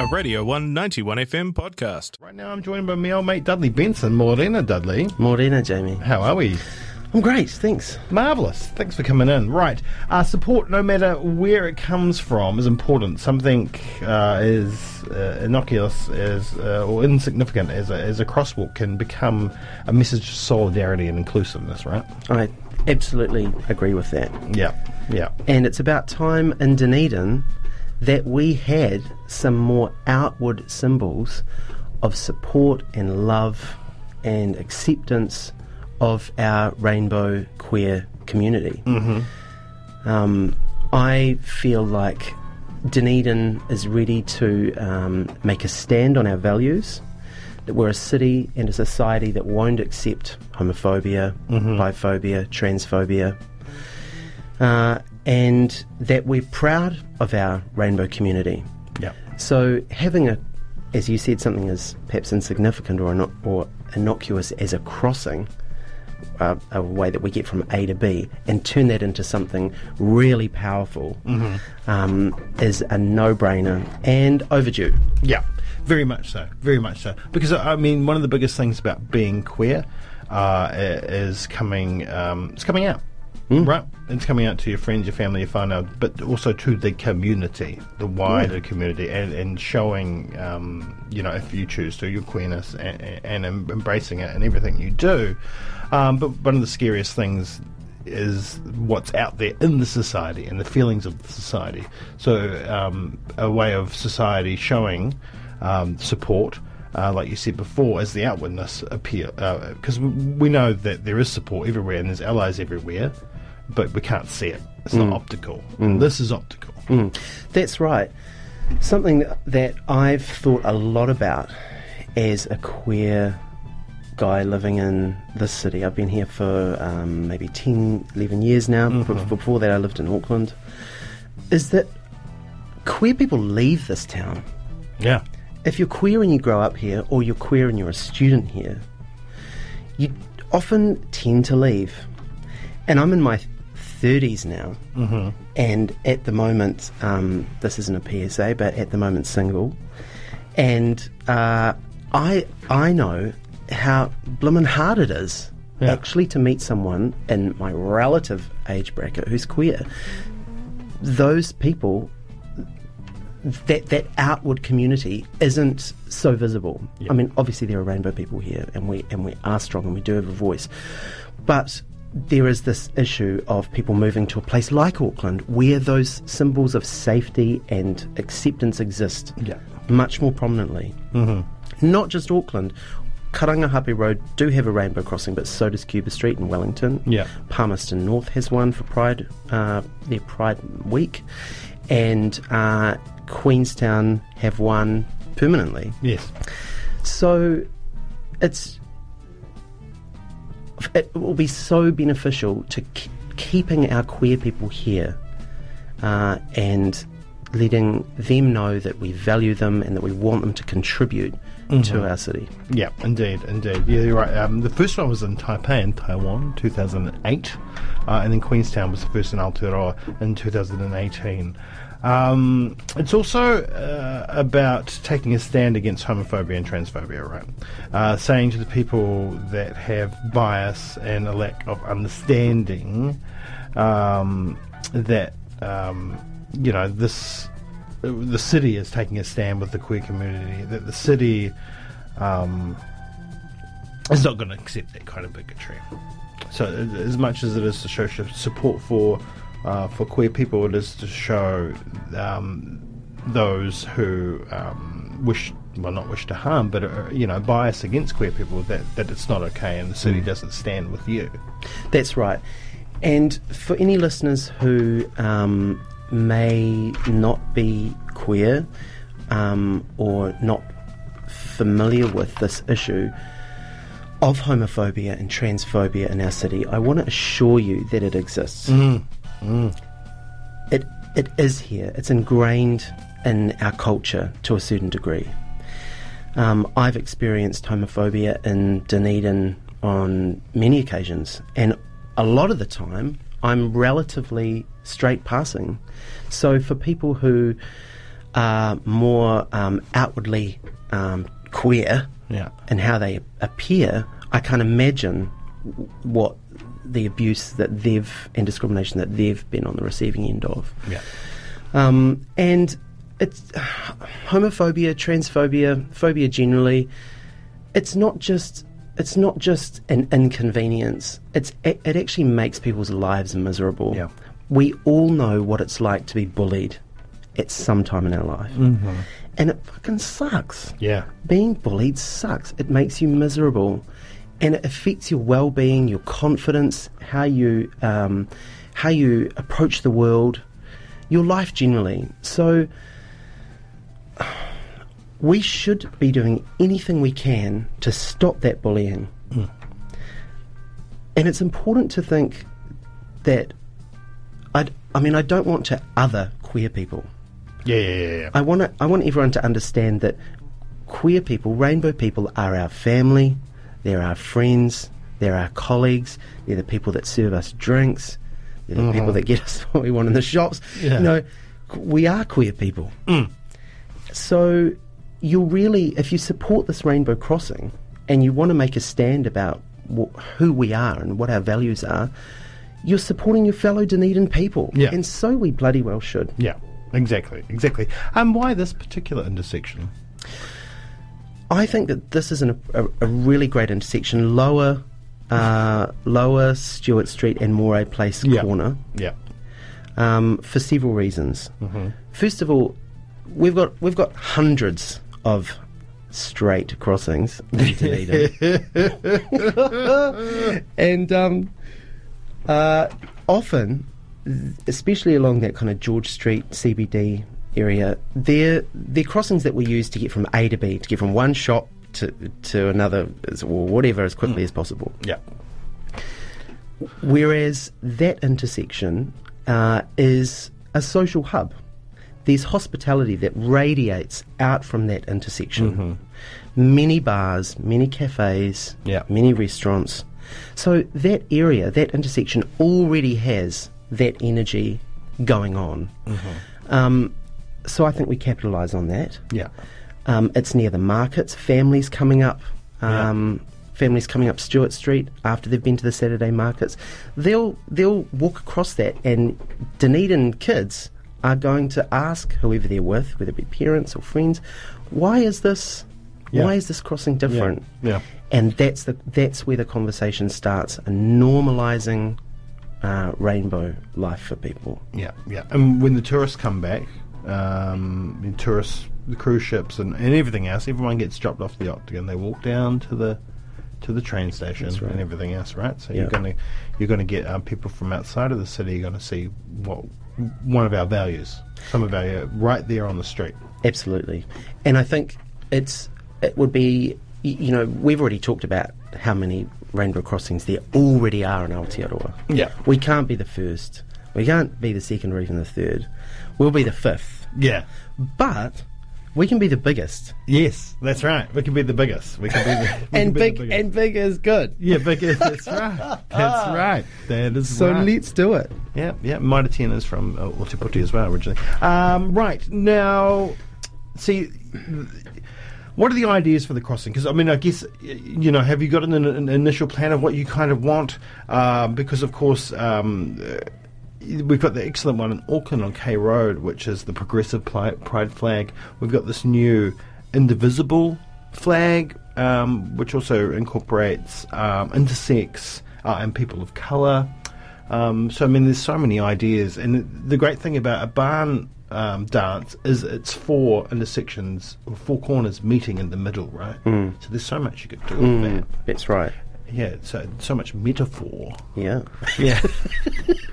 A Radio 191 FM podcast. Right now, I'm joined by my old mate Dudley Benson. Morena, Dudley. Morena, Jamie. How are we? I'm great, thanks. Marvellous. Thanks for coming in. Right. Uh, support, no matter where it comes from, is important. Something uh, as uh, innocuous as, uh, or insignificant as a, as a crosswalk can become a message of solidarity and inclusiveness, right? I absolutely agree with that. Yeah. Yeah. And it's about time in Dunedin that we had some more outward symbols of support and love and acceptance of our rainbow queer community. Mm-hmm. Um, I feel like Dunedin is ready to um, make a stand on our values. That we're a city and a society that won't accept homophobia, biphobia, transphobia, uh, and that we're proud of our rainbow community. Yeah. So having a, as you said, something as perhaps insignificant or inno- or innocuous as a crossing, uh, a way that we get from A to B, and turn that into something really powerful, um, is a no-brainer and overdue. Yeah, very much so. Very much so. Because I mean, one of the biggest things about being queer uh, is coming. Um, it's coming out. Right, it's coming out to your friends, your family, your whānau, but also to the community, the wider community, and, and showing, um, you know, if you choose to, your queerness and, and embracing it and everything you do. Um, but one of the scariest things is what's out there in the society and the feelings of the society. So, um, a way of society showing um, support, uh, like you said before, as the outwardness appear, because we, we know that there is support everywhere and there's allies everywhere, but we can't see it. It's not optical. This is optical. Mm, that's right. Something that, that I've thought a lot about as a queer guy living in this city. I've been here for um, maybe 10, 11 years now. Be- Before that, I lived in Auckland. Is that queer people leave this town? Yeah. if you're queer and you grow up here, or you're queer and you're a student here, you often tend to leave. And I'm in my 30s now, and at the moment, um, this isn't a PSA, but at the moment, single. And uh, I I know how bloomin' hard it is Yeah. actually to meet someone in my relative age bracket who's queer. Those people that that outward community isn't so visible. I mean, obviously there are rainbow people here, and we and we are strong, and we do have a voice, but there is this issue of people moving to a place like Auckland where those symbols of safety and acceptance exist Yeah. much more prominently. Mm-hmm. Not just Auckland. Karangahape Road do have a rainbow crossing, but so does Cuba Street in Wellington. Yeah. Palmerston North has one for Pride, uh, their Pride Week, and uh, Queenstown have one permanently. Yes. So it's it will be so beneficial to k- keeping our queer people here uh, and letting them know that we value them and that we want them to contribute to our city. Yeah, indeed, indeed. Yeah, you're right. Um, the first one was in Taipei in Taiwan, 2008, uh, and then Queenstown was the first in Aotearoa in 2018. Um, it's also uh, about taking a stand against homophobia and transphobia, right? Uh, saying to the people that have bias and a lack of understanding um, that um, you know this the city is taking a stand with the queer community. That the city um, is not going to accept that kind of bigotry. So, as much as it is to show support for uh, for queer people, it is to show um, those who um, wish, well, not wish to harm, but uh, you know, bias against queer people that that it's not okay, and the city doesn't stand with you. That's right. And for any listeners who um, may not be queer um, or not familiar with this issue of homophobia and transphobia in our city, I want to assure you that it exists. It it is here. It's ingrained in our culture to a certain degree. Um, I've experienced homophobia in Dunedin on many occasions, and a lot of the time I'm relatively straight passing. So for people who are more um, outwardly um, queer Yeah. and how they appear, I can't imagine what the abuse that they've and discrimination that they've been on the receiving end of. Yeah. Um, and it's homophobia, transphobia, phobia generally. It's not just it's not just an inconvenience. It's it, it actually makes people's lives miserable. Yeah. We all know what it's like to be bullied at some time in our life, and it fucking sucks. Yeah. Being bullied sucks. It makes you miserable, and it affects your well-being, your confidence, how you um, how you approach the world, your life generally. So we should be doing anything we can to stop that bullying. And it's important to think that I, I mean, I don't want to other queer people. Yeah, yeah, yeah, yeah. I want I want everyone to understand that queer people, rainbow people, are our family. They're our friends. They're our colleagues. They're the people that serve us drinks. They're the people mm-hmm. that get us what we want in the shops. Yeah. You know, we are queer people. Mm. So you'll really, if you support this rainbow crossing and you want to make a stand about wh- who we are and what our values are, you're supporting your fellow Dunedin people. Yeah. And so we bloody well should. Yeah, exactly, exactly. And why this particular intersection? I think that this is an, a, a really great intersection. Lower, uh, lower Stuart Street and Moray Place Yeah. corner, Yeah. um, for several reasons. First of all, we've got we've got hundreds of straight crossings in Dunedin, and um, uh, often, especially along that kind of George Street CBD area, they're they're crossings that we use to get from A to B, to get from one shop to to another, or whatever, as quickly as possible. Yeah. Whereas that intersection uh, is a social hub. There's hospitality that radiates out from that intersection. Many bars, many cafes, Yeah. many restaurants. So that area, that intersection already has that energy going on. Um, so I think we capitalise on that. Yeah. Um, it's near the markets. Families coming up, um, families coming up Stuart Street after they've been to the Saturday markets. They'll they'll walk across that, and Dunedin kids are going to ask whoever they're with, whether it be parents or friends, why is this? Yeah. Why is this crossing different? Yeah. And that's the that's where the conversation starts, and normalising uh, rainbow life for people. Yeah, yeah. And when the tourists come back, um, tourists, the cruise ships, and, and everything else, everyone gets dropped off the Octagon. They walk down to the to the train station right. and everything else, right? So Yeah. you're going to you're to get um, people from outside of the city. You're going to see what one of our values, some of our right there on the street. Absolutely, and I think it's it would be you know we've already talked about how many rainbow crossings there already are in Aotearoa. Yeah. we can't be the first, we can't be the second or even the third. We'll be the fifth, Yeah. but we can be the biggest. Yes, that's right. We can be the biggest. We can be the, and the big biggest. and big is good. yeah, big. That's right. That's right. That is So right. let's do it. Yeah, yeah. Mitre 10 is from uh, as well, originally. Um, right, now, see, what are the ideas for the crossing? Because, I mean, I guess, you know, have you got an, an initial plan of what you kind of want? Um, because, of course, um, uh, we've got the excellent one in Auckland on K Road, which is the progressive pride flag. We've got this new indivisible flag, um, which also incorporates um, intersex uh, and people of colour. Um, so I mean, there's so many ideas, and the great thing about a Barnes um, dance is it's four intersections, or four corners meeting in the middle, right? So there's so much you could do with that. That's right. Yeah, so so much metaphor. Yeah. Yeah.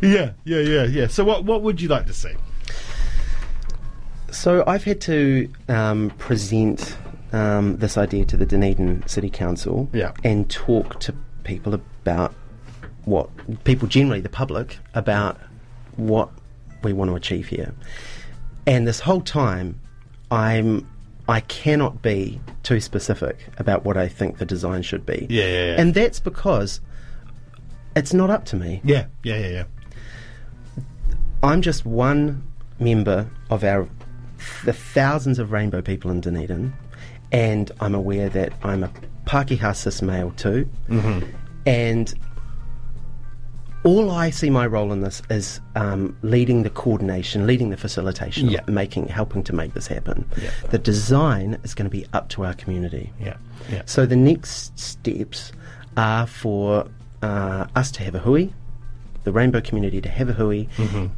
yeah, yeah, yeah, yeah. So what what would you like to see? So I've had to um, present um, this idea to the Dunedin City Council Yeah. and talk to people about what people generally, the public, about what we want to achieve here. And this whole time, I'm I cannot be too specific about what I think the design should be. Yeah, yeah, yeah. And that's because it's not up to me. Yeah, yeah, yeah, yeah. I'm just one member of our the thousands of rainbow people in Dunedin, and I'm aware that I'm a Pākehā cis male too, mm-hmm. and all I see my role in this is um, leading the coordination, leading the facilitation, Yeah. making, helping to make this happen. Yeah. The design is going to be up to our community. Yeah. Yeah. So the next steps are for uh, us to have a hui, the rainbow community to have a hui,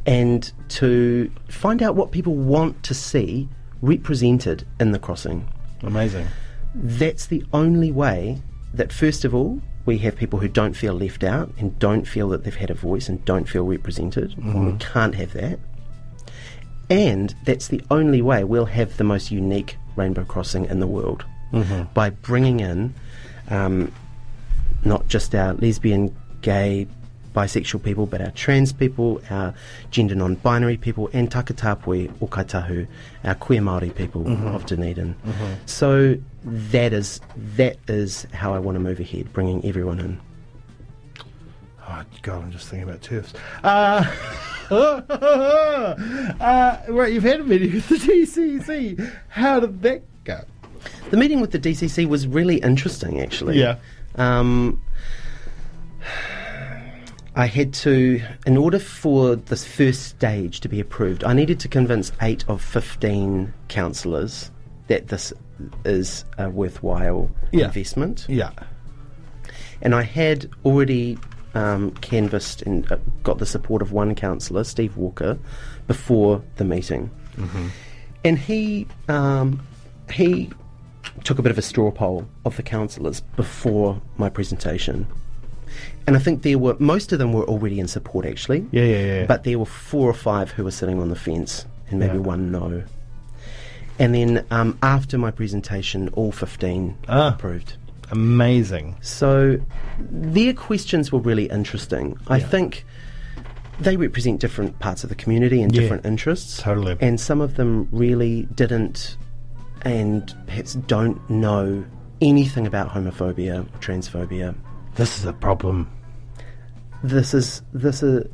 and to find out what people want to see represented in the crossing. Amazing. That's the only way that, first of all, we have people who don't feel left out and don't feel that they've had a voice and don't feel represented. We can't have that. And that's the only way we'll have the most unique rainbow crossing in the world by bringing in um, not just our lesbian, gay, bisexual people, but our trans people, our gender non-binary people, and Takatapui o Kaitahu, our queer Māori people of Dunedin. So that is that is how I want to move ahead, bringing everyone in. Oh, God, I'm just thinking about TERFs. Uh, uh, right, you've had a meeting with the DCC. How did that go? The meeting with the DCC was really interesting, actually. Yeah. Um, I had to, in order for this first stage to be approved, I needed to convince eight of 15 councillors that this is a worthwhile Yeah. investment. Yeah. And I had already um, canvassed and uh, got the support of one councillor, Steve Walker, before the meeting. And he um, he took a bit of a straw poll of the councillors before my presentation. And I think there were most of them were already in support actually. Yeah, yeah, yeah. But there were four or five who were sitting on the fence, and maybe Yeah. one no. And then um, after my presentation, all fifteen Ah. approved. Amazing. So their questions were really interesting. I Yeah. think they represent different parts of the community and Yeah. different interests. Totally. And some of them really didn't and perhaps don't know anything about homophobia or transphobia. This is a problem. This is this is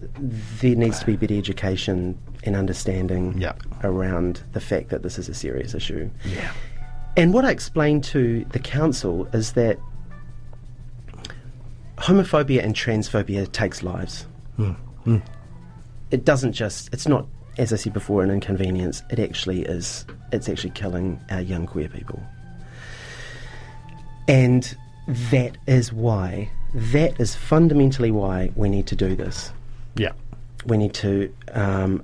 there needs to be better education and understanding Yeah. around the fact that this is a serious issue. Yeah. And what I explained to the council is that homophobia and transphobia takes lives. Hmm. Hmm. It doesn't just, it's not, as I said before, an inconvenience. It actually is, it's actually killing our young queer people. And that is why, that is fundamentally why we need to do this Yeah. we need to um,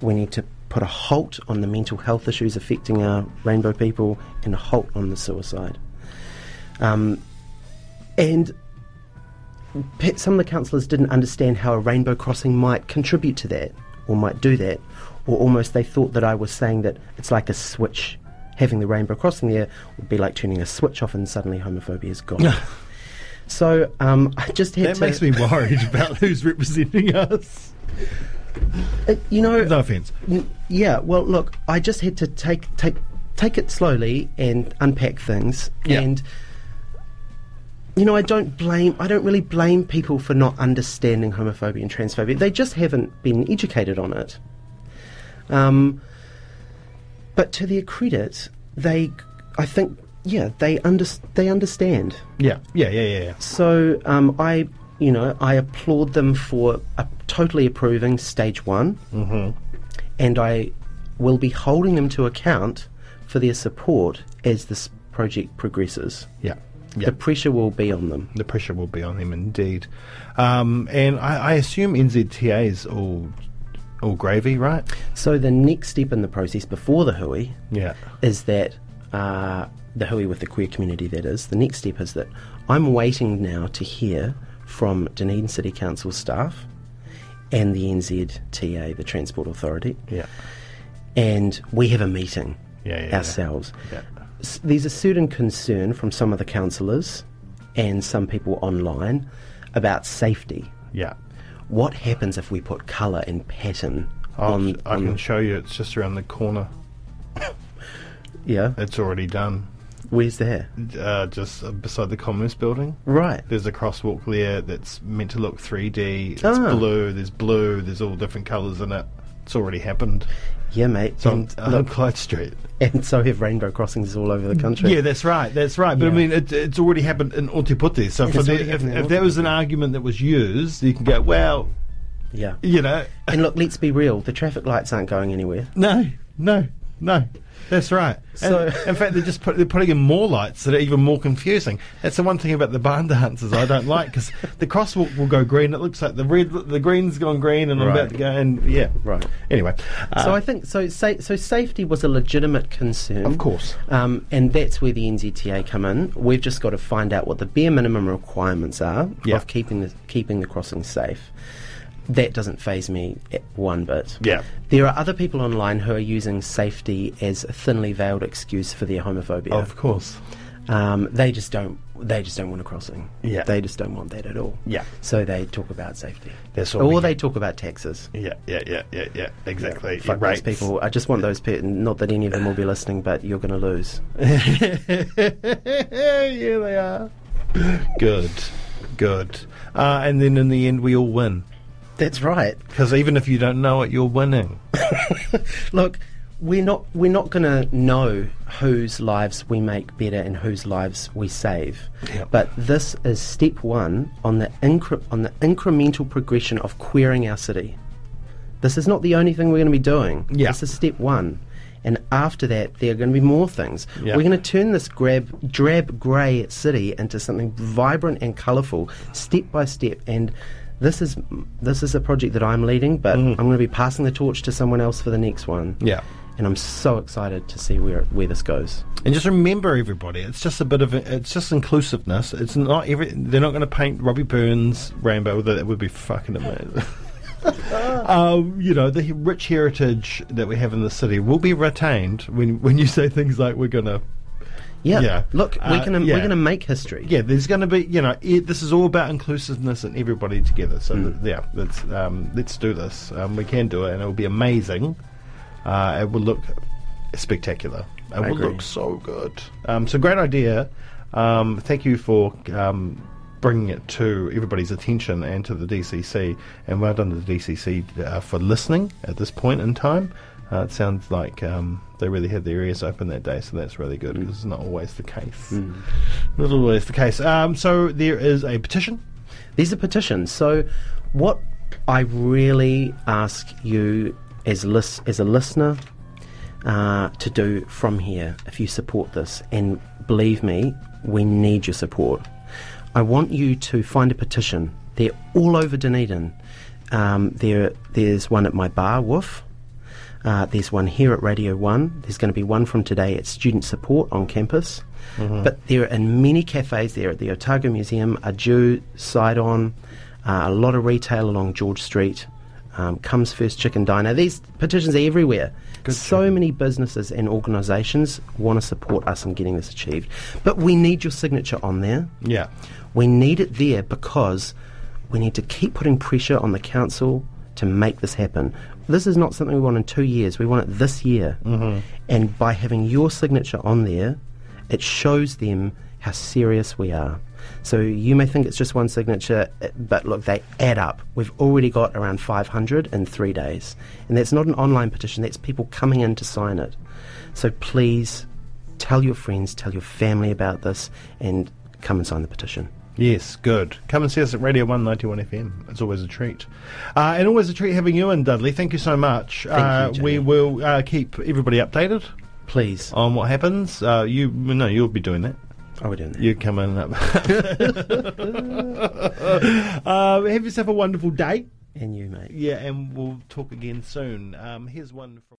we need to put a halt on the mental health issues affecting our rainbow people and a halt on the suicide. Um, and some of the councillors didn't understand how a rainbow crossing might contribute to that or might do that, or almost they thought that I was saying that it's like a switch. Having the rainbow crossing there would be like turning a switch off and suddenly homophobia is gone. so um, I just had That to. makes me worried about who's representing us. Uh, you know, No offense. N- Yeah, well, look, I just had to take take take it slowly and unpack things, Yeah. and you know, I don't blame I don't really blame people for not understanding homophobia and transphobia. They just haven't been educated on it. Um, but to their credit, they, I think, yeah, they under, they understand. Yeah. Yeah, yeah, yeah. yeah. So um, I, you know, I applaud them for uh, totally approving stage one, mm-hmm. and I will be holding them to account for their support as this project progresses. Yeah. Yeah. The pressure will be on them. The pressure will be on them indeed. Um, and I, I assume NZTA is all all gravy, right? So the next step in the process before the hui Yeah. is that uh, the hui with the queer community. That is the next step is that I'm waiting now to hear from Dunedin City Council staff and the NZTA, the Transport Authority, Yeah. and we have a meeting Yeah, yeah, ourselves. Yeah. S- There's a certain concern from some of the councillors and some people online about safety. Yeah. What happens if we put colour and pattern I'll, on? I on can show you. It's just around the corner. yeah. It's already done. Where's that? uh, just uh, beside the Commerce Building. Right. There's a crosswalk there that's meant to look 3D. It's Ah. blue. There's blue. There's all different colours in it. It's already happened. Yeah, mate. On and, uh, look, Clyde Street. and so have rainbow crossings all over the country. Yeah, that's right. That's right. But I mean, it, it's already happened in Ōtepoti. So for the, if, if that was an argument that was used, you can go, well, yeah. you know, And look, let's be real. The traffic lights aren't going anywhere. no, no, no. That's right. So- And in fact, they're just put, they're putting in more lights that are even more confusing. That's the one thing about the Barnes dancers I don't like because the crosswalk will go green. It looks like the red, the green's gone green, and I'm about to go. And yeah, Right. Anyway, uh, so I think so. Sa- so safety was a legitimate concern, Of course. um, and that's where the NZTA come in. We've just got to find out what the bare minimum requirements are Yeah. of keeping the keeping the crossing safe. That doesn't faze me one bit. Yeah. There are other people online who are using safety as a thinly veiled excuse for their homophobia. of course. Um, they just don't. They just don't want a crossing. Yeah. They just don't want that at all. Yeah. So they talk about safety. That's all Or they talk about taxes. Yeah, yeah, yeah, yeah, yeah. Exactly. Fuck those people. I just want those people. Not that any of them will be listening, but you're going to lose. yeah, they are. Good, good. Uh, and then in the end, we all win. That's right. Because even if you don't know it, you're winning. Look, we're not we're not going to know whose lives we make better and whose lives we save. Yep. But this is step one on the incre- on the incremental progression of queering our city. This is not the only thing we're going to be doing. Yeah. This is step one. And after that, there are going to be more things. Yeah. We're going to turn this grab, drab grey city into something vibrant and colourful, step by step. And this is this is a project that I'm leading, but I'm going to be passing the torch to someone else for the next one. Yeah. And I'm so excited to see where where this goes. And just remember, everybody, it's just a bit of a, it's just inclusiveness. It's not every. They're not going to paint Robbie Burns rainbow. That would be fucking amazing. um, you know, the rich heritage that we have in the city will be retained when when you say things like we're going to. Yeah. Yeah. Look, we're Uh, gonna yeah. we're gonna make history. Yeah, there's going to be, you know, it, this is all about inclusiveness and everybody together. So th- yeah, let's um, let's do this. Um, we can do it, and it will be amazing. Uh, it will look spectacular. It will agree. look so good. Um, so great idea. Um, thank you for um, bringing it to everybody's attention and to the DCC. And well done to the DCC uh, for listening at this point in time. Uh, it sounds like um, they really had their ears open that day, so that's really good because it's not always the case. Not always the case. Um, so there is a petition. These are petitions. So, what I really ask you as lis- as a listener uh, to do from here, if you support this, and believe me, we need your support. I want you to find a petition. They're all over Dunedin. Um, there, there's one at my bar, Woof. Uh, there's one here at Radio 1. There's going to be one from today at Student Support on campus. But there are in many cafes there at the Otago Museum, a Jew, Sidon, uh, a lot of retail along George Street, um, Comes First Chicken Diner. These petitions are everywhere. so many businesses and organisations want to support us in getting this achieved. But we need your signature on there. Yeah. We need it there because we need to keep putting pressure on the council to make this happen. This is not something we want in two years. We want it this year. Mm-hmm. And by having your signature on there, it shows them how serious we are. So you may think it's just one signature, uh, but look, they add up. We've already got around 500 in three days. And that's not an online petition, that's people coming in to sign it. So please tell your friends, tell your family about this, and come and sign the petition. Yes, good. Come and see us at Radio 191 FM. It's always a treat. Uh, and always a treat having you in, Dudley. Thank you so much. You, uh, Jamie. we will uh, keep everybody updated Please. on what happens. Uh, you No, you'll be doing that. Oh, we're doing that. You come in up. uh, have yourself a wonderful day. and you, mate. Yeah, and we'll talk again soon. Um, here's one from.